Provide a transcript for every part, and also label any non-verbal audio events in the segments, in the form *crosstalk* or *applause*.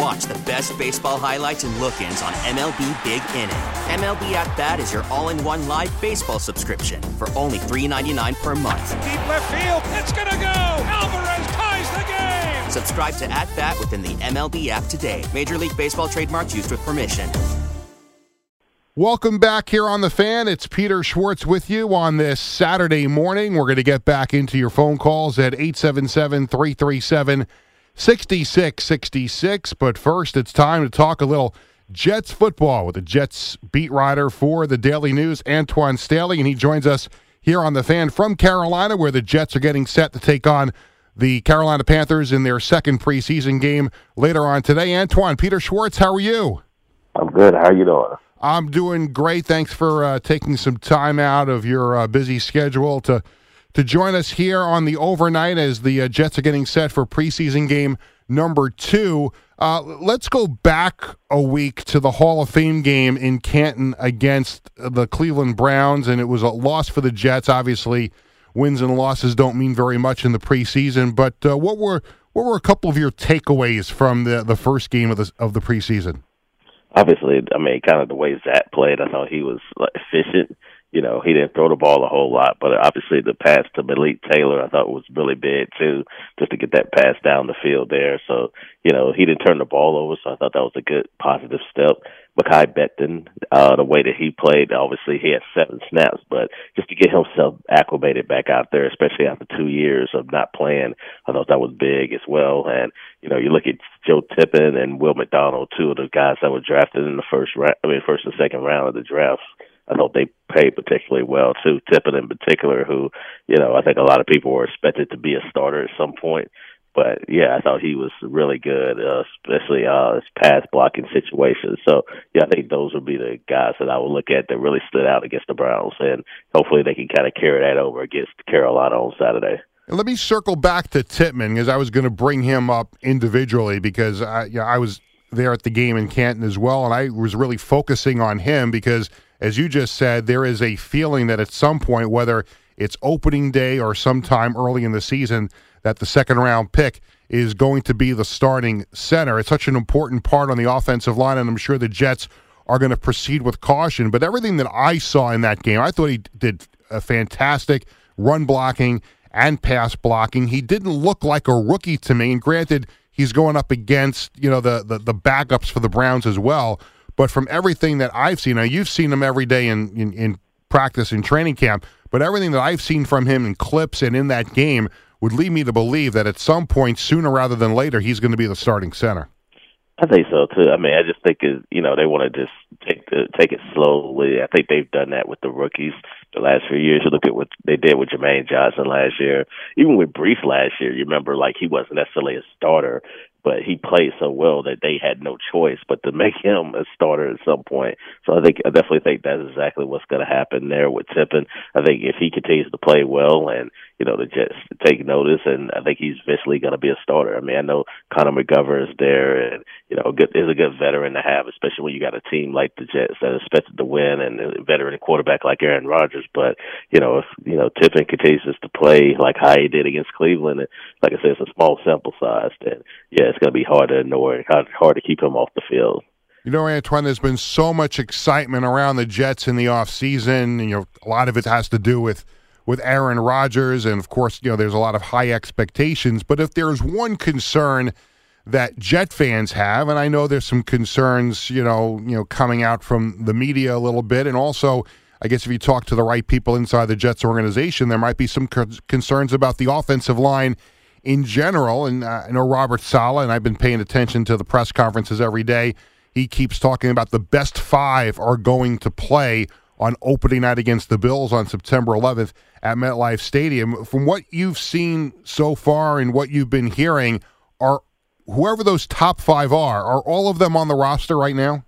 And watch the best baseball highlights and look ins on MLB Big Inning. MLB At Bat is your all in one live baseball subscription for only $3.99 per month. Deep left field, it's going to go. Alvarez ties the game. Subscribe to At Bat within the MLB app today. Major League Baseball trademarks used with permission. Welcome back here on The Fan. It's Peter Schwartz with you on this Saturday morning. We're going to get back into your phone calls at 877 337 6666. But first, it's time to talk a little Jets football with the Jets beat writer for the Daily News, Antwan Staley. And he joins us here on The Fan from Carolina, where the Jets are getting set to take on the Carolina Panthers in their second preseason game later on today. Antwan, Peter Schwartz, how are you? I'm good. How are you doing? I'm doing great. Thanks for uh, taking some time out of your uh, busy schedule to to join us here on the overnight as the uh, Jets are getting set for preseason game number two. Uh, let's go back a week to the Hall of Fame game in Canton against the Cleveland Browns, and it was a loss for the Jets. Obviously, wins and losses don't mean very much in the preseason. But uh, what were what were a couple of your takeaways from the the first game of the of the preseason? obviously, I mean, kind of the way Zach played, I thought he was like, efficient. You know, he didn't throw the ball a whole lot, but obviously the pass to Malik Taylor I thought was really big too, just to get that pass down the field there. So, you know, he didn't turn the ball over, so I thought that was a good positive step. Mekhi Becton, uh, the way that he played, obviously he had seven snaps, but just to get himself acclimated back out there, especially after two years of not playing, I thought that was big as well. And, you know, you look at Joe Tippmann and Will McDonald, two of the guys that were drafted in the first round, I mean, first and second round of the draft. I thought they played particularly well too. Tippmann in particular, who, you know, I think a lot of people were expected to be a starter at some point. But yeah, I thought he was really good, uh, especially uh, his pass blocking situations. So yeah, I think those would be the guys that I would look at that really stood out against the Browns, and hopefully they can kind of carry that over against Carolina on Saturday. Let me circle back to Tippmann because I was going to bring him up individually because I, you know, I was there at the game in Canton as well, and I was really focusing on him because, as you just said, there is a feeling that at some point, whether it's opening day or sometime early in the season, that the second round pick is going to be the starting center. It's such an important part on the offensive line, and I'm sure the Jets are going to proceed with caution. But everything that I saw in that game, I thought he did a fantastic run blocking and pass blocking. He didn't look like a rookie to me. And granted, he's going up against you know the the, the backups for the Browns as well. But from everything that I've seen, now you've seen him every day in, in, in practice and training camp, but everything that I've seen from him in clips and in that game would lead me to believe that at some point, sooner rather than later, he's going to be the starting center. I think so too. I mean, I just think it, you know they want to just take the take it slowly. I think they've done that with the rookies the last few years. You look at what they did with Jermaine Johnson last year, even with Breece last year. You remember, like he wasn't necessarily a starter, but he played so well that they had no choice but to *laughs* make him a starter at some point. So I think I definitely think that's exactly what's going to happen there with Tippmann. I think if he continues to play well and you know the Jets take notice, and I think he's eventually going to be a starter. I mean, I know Connor McGovern is there, and you know good, is a good veteran to have, especially when you got a team like the Jets that expected to win and a veteran quarterback like Aaron Rodgers. But you know if you know Tippmann continues to play like how he did against Cleveland, and like I said, it's a small sample size, then yeah it's going to be hard to ignore hard, hard to keep him off the field. You know, Antwan, there's been so much excitement around the Jets in the offseason. You know, a lot of it has to do with with Aaron Rodgers, and of course, you know, there's a lot of high expectations. But if there's one concern that Jet fans have, and I know there's some concerns, you know, you know, coming out from the media a little bit, and also, I guess if you talk to the right people inside the Jets organization, there might be some concerns about the offensive line in general. And uh, I know Robert Saleh, and I've been paying attention to the press conferences every day. He keeps talking about the best five are going to play on opening night against the Bills on September 11th at MetLife Stadium. From what you've seen so far and what you've been hearing, are whoever those top five are, are all of them on the roster right now?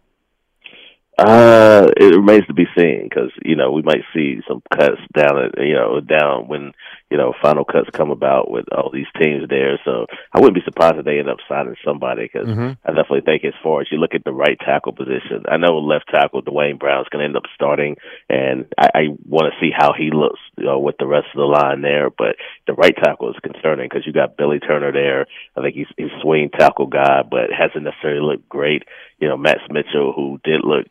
Uh, it remains to be seen because you know we might see some cuts down at you know down when you know final cuts come about with all these teams there. So I wouldn't be surprised if they end up signing somebody because mm-hmm. I definitely think as far as you look at the right tackle position, I know left tackle Duane Brown's going to end up starting, and I, I want to see how he looks you know, with the rest of the line there. But the right tackle is concerning because you got Billy Turner there. I think he's he's swing tackle guy, but hasn't necessarily looked great. You know, Max Mitchell, who did look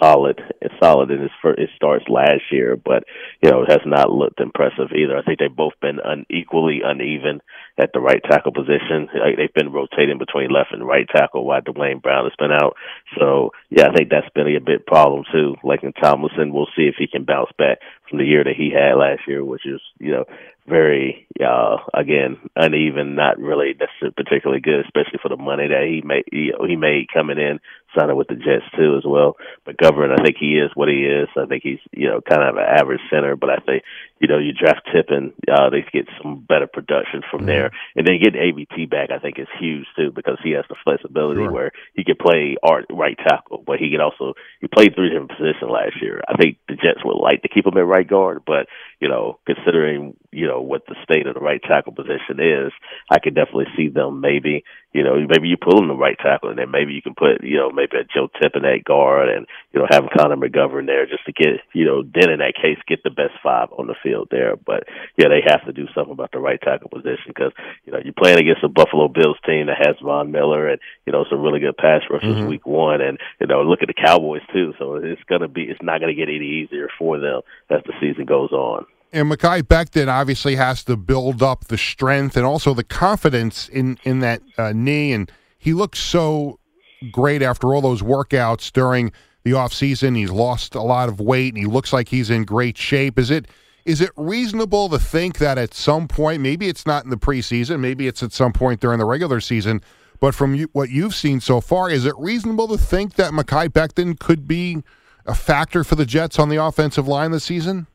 solid it's solid in his first his starts last year, but you know it has not looked impressive either. I think they've both been unequally uneven at the right tackle position. Like they've been rotating between left and right tackle while Duane Brown has been out. So yeah, I think that's been a big problem too. Laken Tomlinson, we'll see if he can bounce back from the year that he had last year, which is you know very uh again uneven, not really necessarily particularly good, especially for the money that he made you know, he made coming in, signing with the Jets too as well. But Govern, I think he is what he is. I think he's you know kind of an average center, but I think you know, you draft Tippmann, uh, they get some better production from mm-hmm. there. And then getting AVT back, I think, is huge too because he has the flexibility sure. where he could play art right tackle, but he could also he played three different positions last year. I think the Jets would like to keep him at right guard, but you know, considering you know what the state of the right tackle position is, I could definitely see them maybe you know, maybe you pull him the right tackle, and then maybe you can put, you know, maybe a Joe Tippmann at guard, and you know, have Connor McGovern there just to get, you know, then in that case get the best five on the field there. But yeah, they have to do something about the right tackle position because you know you're playing against a Buffalo Bills team that has Von Miller and you know some really good pass rushers mm-hmm. week one, and you know look at the Cowboys too. So it's gonna be, it's not gonna get any easier for them as the season goes on and Mekhi Becton obviously has to build up the strength and also the confidence in in that uh, knee. And he looks so great after all those workouts during the off season. He's lost a lot of weight and he looks like he's in great shape. Is it is it reasonable to think that at some point, maybe it's not in the preseason, maybe it's at some point during the regular season, but from you, what you've seen so far, is it reasonable to think that Mekhi Becton could be a factor for the Jets on the offensive line this season?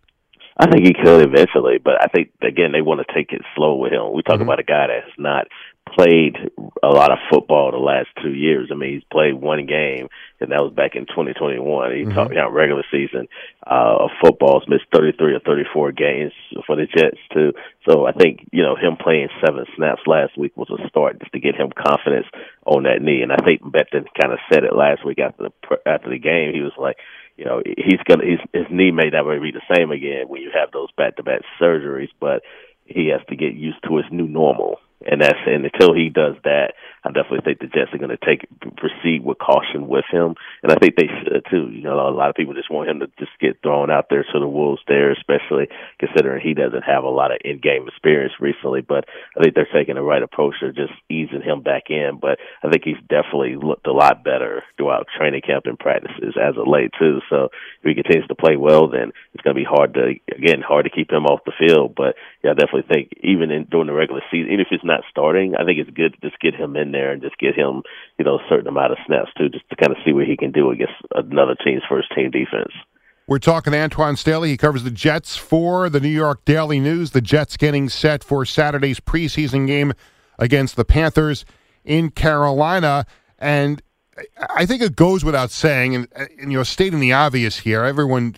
I think he could eventually, but I think again they want to take it slow with him. We talk mm-hmm. about a guy that has not played a lot of football the last two years. I mean, he's played one game, and that was back in 2021. He mm-hmm. talked about regular season uh, of football. He's missed 33 or 34 games for the Jets too. So I think you know him playing seven snaps last week was a start just to get him confidence on that knee. And I think Becton kind of said it last week after the after the game. He was like you know he's gonna his, his knee may never be the same again when you have those back to back surgeries, but he has to get used to his new normal and that's and until he does that, I definitely think the Jets are going to take proceed with caution with him, and I think they should too. You know, a lot of people just want him to just get thrown out there to the wolves there, especially considering he doesn't have a lot of in-game experience recently. But I think they're taking the right approach of just easing him back in. But I think he's definitely looked a lot better throughout training camp and practices as of late too. So if he continues to play well, then it's going to be hard to again hard to keep him off the field. But yeah, I definitely think even in during the regular season, even if it's not starting, I think it's good to just get him in there and just get him, you know, a certain amount of snaps too, just to kind of see what he can do against another team's first team defense. We're talking to Antwan Staley. He covers the Jets for the New York Daily News. The Jets getting set for Saturday's preseason game against the Panthers in Carolina. And I think it goes without saying, and, and you know, stating the obvious here, everyone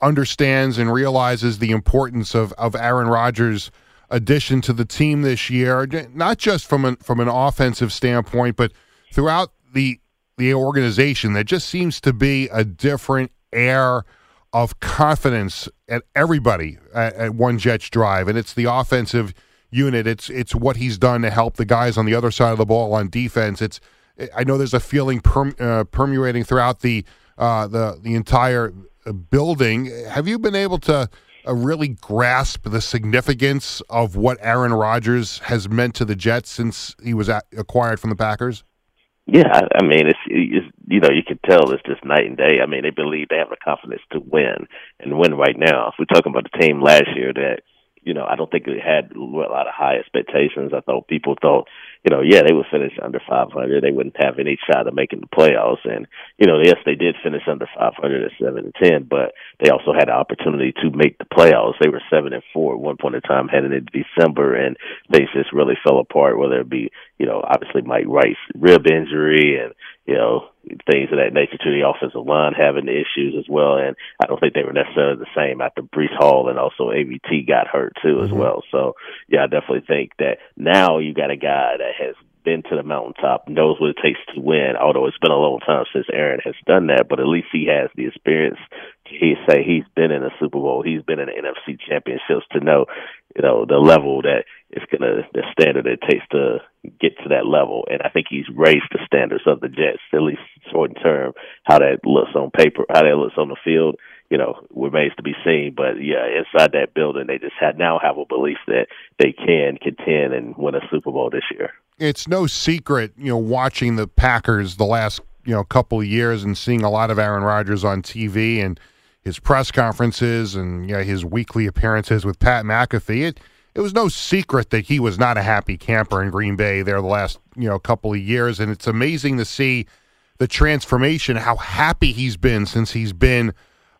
understands and realizes the importance of, of Aaron Rodgers' addition to the team this year, not just from an from an offensive standpoint, but throughout the the organization. There just seems to be a different air of confidence at everybody at, at One Jets Drive, and it's the offensive unit. It's it's what he's done to help the guys on the other side of the ball on defense. It's I know there's a feeling perm, uh, permeating throughout the uh, the the entire building. Have you been able to? Uh, really grasp the significance of what Aaron Rodgers has meant to the Jets since he was at, acquired from the Packers? Yeah, I mean, it's, it's you know you can tell it's just night and day. I mean, they believe they have the confidence to win and win right now. If we're talking about the team last year that you know, I don't think it had a lot of high expectations. I thought people thought, you know, yeah, they would finish under 500. They wouldn't have any shot of making the playoffs. And, you know, yes, they did finish under 500 at 7 and 10, but they also had an opportunity to make the playoffs. They were 7 and 4 at one point in time heading into December, and they just really fell apart, whether it be, you know, obviously Mike Rice rib injury and, you know, things of that nature to the offensive line having issues as well. And I don't think they were necessarily the same after Breece Hall and also AVT got hurt too as mm-hmm. well. So yeah, I definitely think that now you got a guy that has been to the mountaintop, knows what it takes to win. Although it's been a long time since Aaron has done that, but at least he has the experience. He say he's been in a Super Bowl, he's been in the NFC championships to know, you know, the level that it's gonna the standard it takes to get to that level. And I think he's raised the standards of the Jets, at least short term. How that looks on paper, how that looks on the field, you know, remains to be seen. But yeah, inside that building, they just had now have a belief that they can contend and win a Super Bowl this year. It's no secret, you know, watching the Packers the last you know couple of years and seeing a lot of Aaron Rodgers on TV and his press conferences and you know, his weekly appearances with Pat McAfee. It it was no secret that he was not a happy camper in Green Bay there the last you know couple of years, and it's amazing to see the transformation, how happy he's been since he's been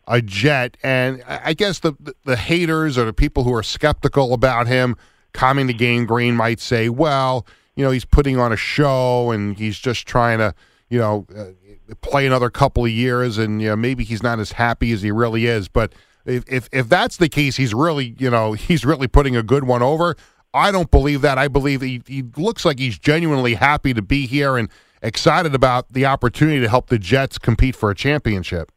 a Jet. And I guess the the haters or the people who are skeptical about him coming to Gang Green might say, well, you know, he's putting on a show and he's just trying to, you know, uh, play another couple of years, and you know, maybe he's not as happy as he really is, but if, if if that's the case, he's really you know he's really putting a good one over. I don't believe that. I believe he, he looks like he's genuinely happy to be here and excited about the opportunity to help the Jets compete for a championship.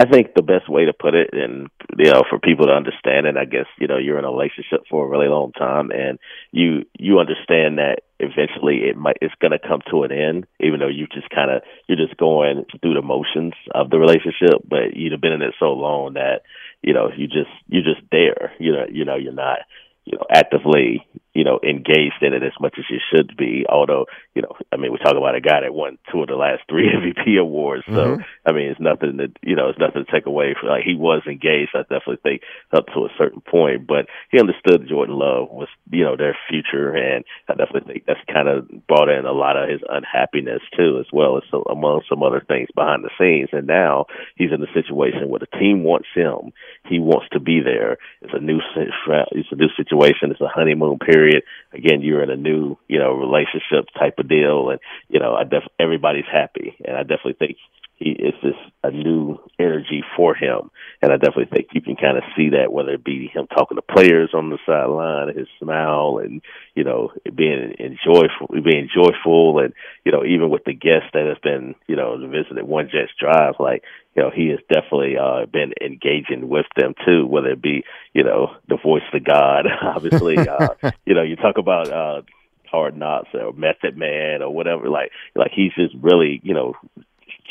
I think the best way to put it, and you know, for people to understand it, I guess you know you're in a relationship for a really long time, and you you understand that eventually it might it's going to come to an end, even though you just kind of you're just going through the motions of the relationship, but you've been in it so long that you know you just you're just there, you know, you know you're not you know actively you know, engaged in it as much as you should be. Although, you know, I mean, we talk about a guy that won two of the last three *laughs* MVP awards. So, mm-hmm. I mean, it's nothing that, you know, it's nothing to take away from, like, he was engaged, I definitely think, up to a certain point. But he understood Jordan Love was, you know, their future. And I definitely think that's kind of brought in a lot of his unhappiness, too, as well as so, among some other things behind the scenes. And now he's in a situation where the team wants him. He wants to be there. It's a new, it's a new situation. It's a honeymoon period period. Again, you're in a new, you know, relationship type of deal, and you know, I def- everybody's happy, and I definitely think he it's just a new energy for him, and I definitely think you can kind of see that whether it be him talking to players on the sideline, his smile, and you know, being enjoyful, being joyful, and you know, even with the guests that have been, you know, visited One Jets Drive, like you know, he has definitely uh, been engaging with them too, whether it be, you know, the voice of God, *laughs* obviously, uh, *laughs* you know, you talk about, uh, hard knocks or method man or whatever, like, like he's just really, you know,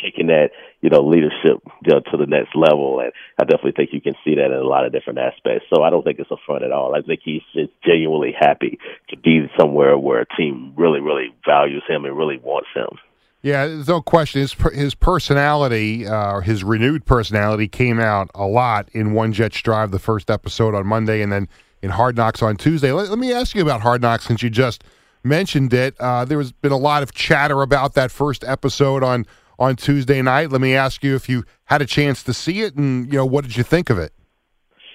taking that, you know, leadership you know, to the next level. And I definitely think you can see that in a lot of different aspects. So I don't think it's a front at all. I think he's just genuinely happy to be somewhere where a team really, really values him and really wants him. Yeah, there's no question. His his personality, uh, his renewed personality, came out a lot in One Jets Drive, the first episode on Monday, and then in Hard Knocks on Tuesday. Let, let me ask you about Hard Knocks since you just mentioned it. Uh, there has been a lot of chatter about that first episode on on Tuesday night. Let me ask you if you had a chance to see it, and you know what did you think of it?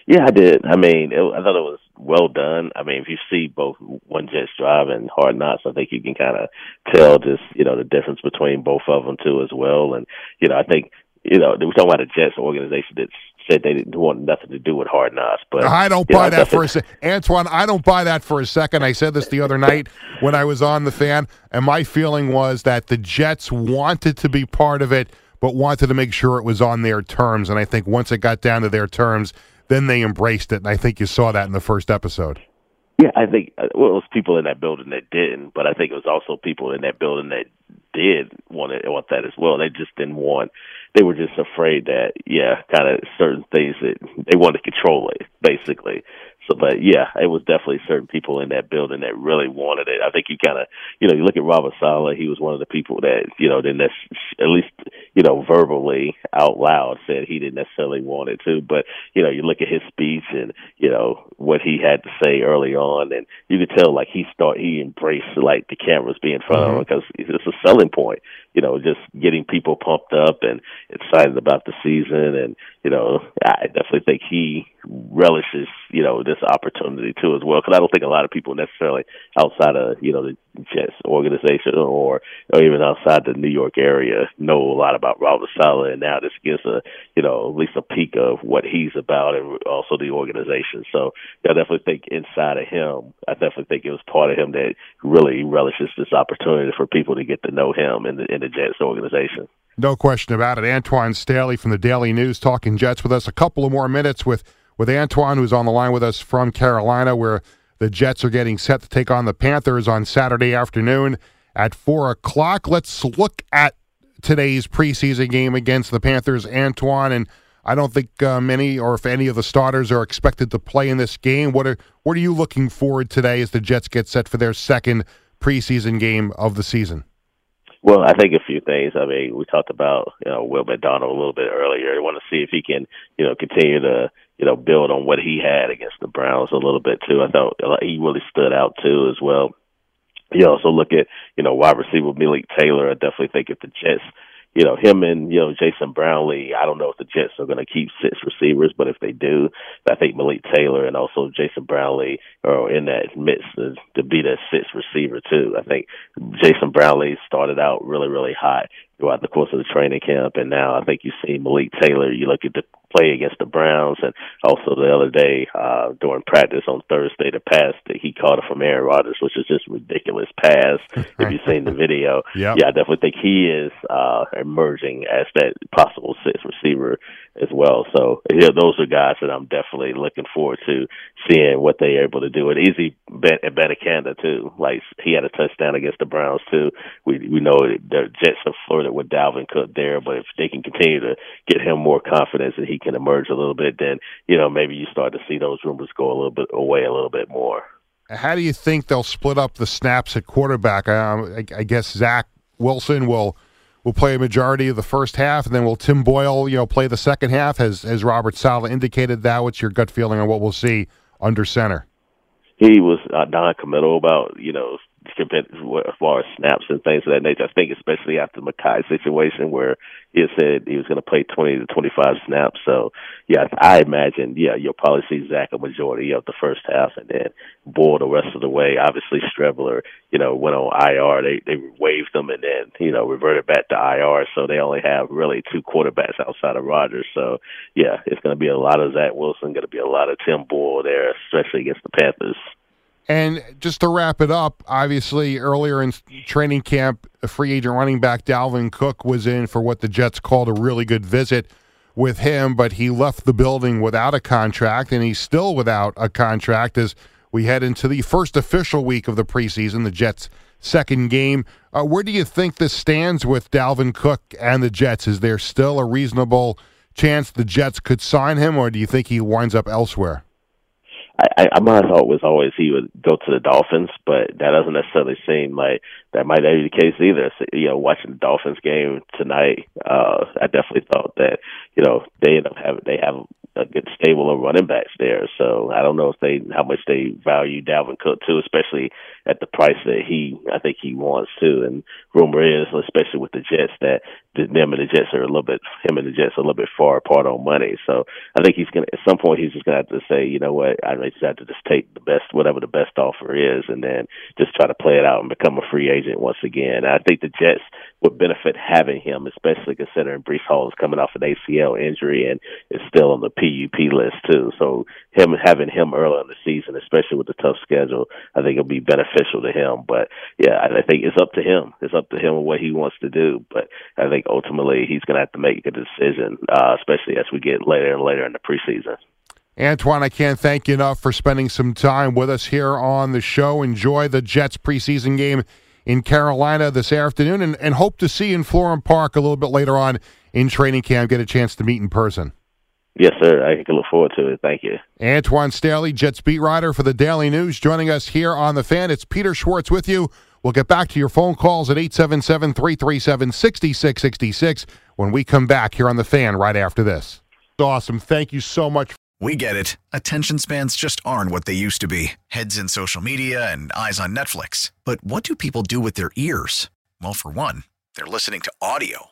Yeah, I did. I mean, it, I thought it was well done. I mean, if you see both One Jets Drive and Hard Knocks, I think you can kind of tell just you know the difference between both of them too as well. And you know, I think you know we're talking about a Jets organization that said they didn't want nothing to do with Hard Knocks. But I don't buy know, that for a second, Antwan. I don't buy that for a second. I said this the other night when I was on the fan, and my feeling was that the Jets wanted to be part of it, but wanted to make sure it was on their terms. And I think once it got down to their terms then they embraced it, and I think you saw that in the first episode. Yeah, I think uh, well, it was people in that building that didn't, but I think it was also people in that building that did want to want that as well. They just didn't want. They were just afraid that yeah, kind of certain things that they wanted to control it basically. So, but yeah, it was definitely certain people in that building that really wanted it. I think you kind of, you know, you look at Robert Saleh. He was one of the people that, you know, then that's at least you know, verbally out loud said he didn't necessarily want it to. But you know, you look at his speech and you know what he had to say early on, and you could tell like he start he embraced like the cameras being in front mm-hmm. of him because it's a selling point you know, just getting people pumped up and excited about the season. And, you know, I definitely think he relishes, you know, this opportunity too as well. Cause I don't think a lot of people necessarily outside of, you know, the Jets organization or, or even outside the New York area know a lot about Robert Saleh And now this gives a, you know, at least a peek of what he's about and also the organization. So I definitely think inside of him, I definitely think it was part of him that really relishes this opportunity for people to get to know him and, and the Jets organization. No question about it. Antwan Staley from the Daily News talking Jets with us. A couple of more minutes with, with Antwan, who's on the line with us from Carolina, where the Jets are getting set to take on the Panthers on Saturday afternoon at 4 o'clock. Let's look at today's preseason game against the Panthers, Antwan. And I don't think uh, many or if any of the starters are expected to play in this game. What are, what are you looking forward today as the Jets get set for their second preseason game of the season? Well, I think a few things. I mean, we talked about you know Will McDonald a little bit earlier. I want to see if he can you know continue to you know build on what he had against the Browns a little bit too. I thought uh, he really stood out too as well. You also look at you know wide receiver Malik Taylor. I definitely think if the Jets you know, him and, you know, Jason Brownlee, I don't know if the Jets are going to keep six receivers, but if they do, I think Malik Taylor and also Jason Brownlee are in that midst to, to be that sixth receiver too. I think Jason Brownlee started out really, really hot throughout the course of the training camp. And now I think you see Malik Taylor. You look at the play against the Browns, and also the other day uh, during practice on Thursday, the pass that he caught it from Aaron Rodgers, which is just ridiculous pass. if you've seen the video, *laughs* yep. yeah, I definitely think he is uh, emerging as that possible sixth receiver as well. So yeah, those are guys that I'm definitely looking forward to seeing what they're able to do. And Izzy Abanikanda too. Like he had a touchdown against the Browns too. We we know the Jets have flirted with Dalvin Cook there, but if they can continue to get him more confidence and he can emerge a little bit, then you know maybe you start to see those rumors go a little bit away a little bit more. How do you think they'll split up the snaps at quarterback? Um, I, I guess Zach Wilson will will play a majority of the first half, and then will Tim Boyle, you know, play the second half? Has as Robert Saleh indicated that? What's your gut feeling on what we'll see under center? He was uh, non-committal about you know as far as snaps and things of that nature. I think especially after the situation where he said he was going to play 20 to 25 snaps. So, yeah, I imagine, yeah, you'll probably see Zach a majority of the first half and then Boyle the rest of the way. Obviously, Streveler, you know, went on IR. They they waived them and then, you know, reverted back to IR. So they only have really two quarterbacks outside of Rodgers. So, yeah, it's going to be a lot of Zach Wilson, going to be a lot of Tim Boyle there, especially against the Panthers. And just to wrap it up, obviously earlier in training camp, a free agent running back Dalvin Cook was in for what the Jets called a really good visit with him, but he left the building without a contract, and he's still without a contract as we head into the first official week of the preseason, the Jets' second game. Uh, where do you think this stands with Dalvin Cook and the Jets? Is there still a reasonable chance the Jets could sign him, or do you think he winds up elsewhere? I, I my thought was always he would go to the Dolphins, but that doesn't necessarily seem like that might not be the case either. So, you know, watching the Dolphins game tonight, uh, I definitely thought that you know they end up having they have a good stable of running backs there. So I don't know if they how much they value Dalvin Cook too, especially at the price that he I think he wants to. And rumor is, especially with the Jets, that them and the Jets are a little bit him and the Jets are a little bit far apart on money. So I think he's gonna at some point he's just gonna have to say, you know what, I just have to just take the best whatever the best offer is, and then just try to play it out and become a free agent once again. And I think the Jets would benefit having him, especially considering Breece Hall is coming off an ACL injury and is still on the PUP list too. So him having him early in the season, especially with the tough schedule, I think it'll be beneficial to him. But yeah, I think it's up to him. It's up to him what he wants to do. But I think ultimately he's going to have to make a decision, uh, especially as we get later and later in the preseason. Antwan, I can't thank you enough for spending some time with us here on the show. Enjoy the Jets preseason game in Carolina this afternoon and, and hope to see you in Florham Park a little bit later on in training camp, get a chance to meet in person. Yes, sir. I can look forward to it. Thank you. Antwan Staley, Jets beat writer for the Daily News, joining us here on The Fan. It's Peter Schwartz with you. We'll get back to your phone calls at 877 337 6666 when we come back here on The Fan right after this. Awesome. Thank you so much. We get it. Attention spans just aren't what they used to be heads in social media and eyes on Netflix. But what do people do with their ears? Well, for one, they're listening to audio.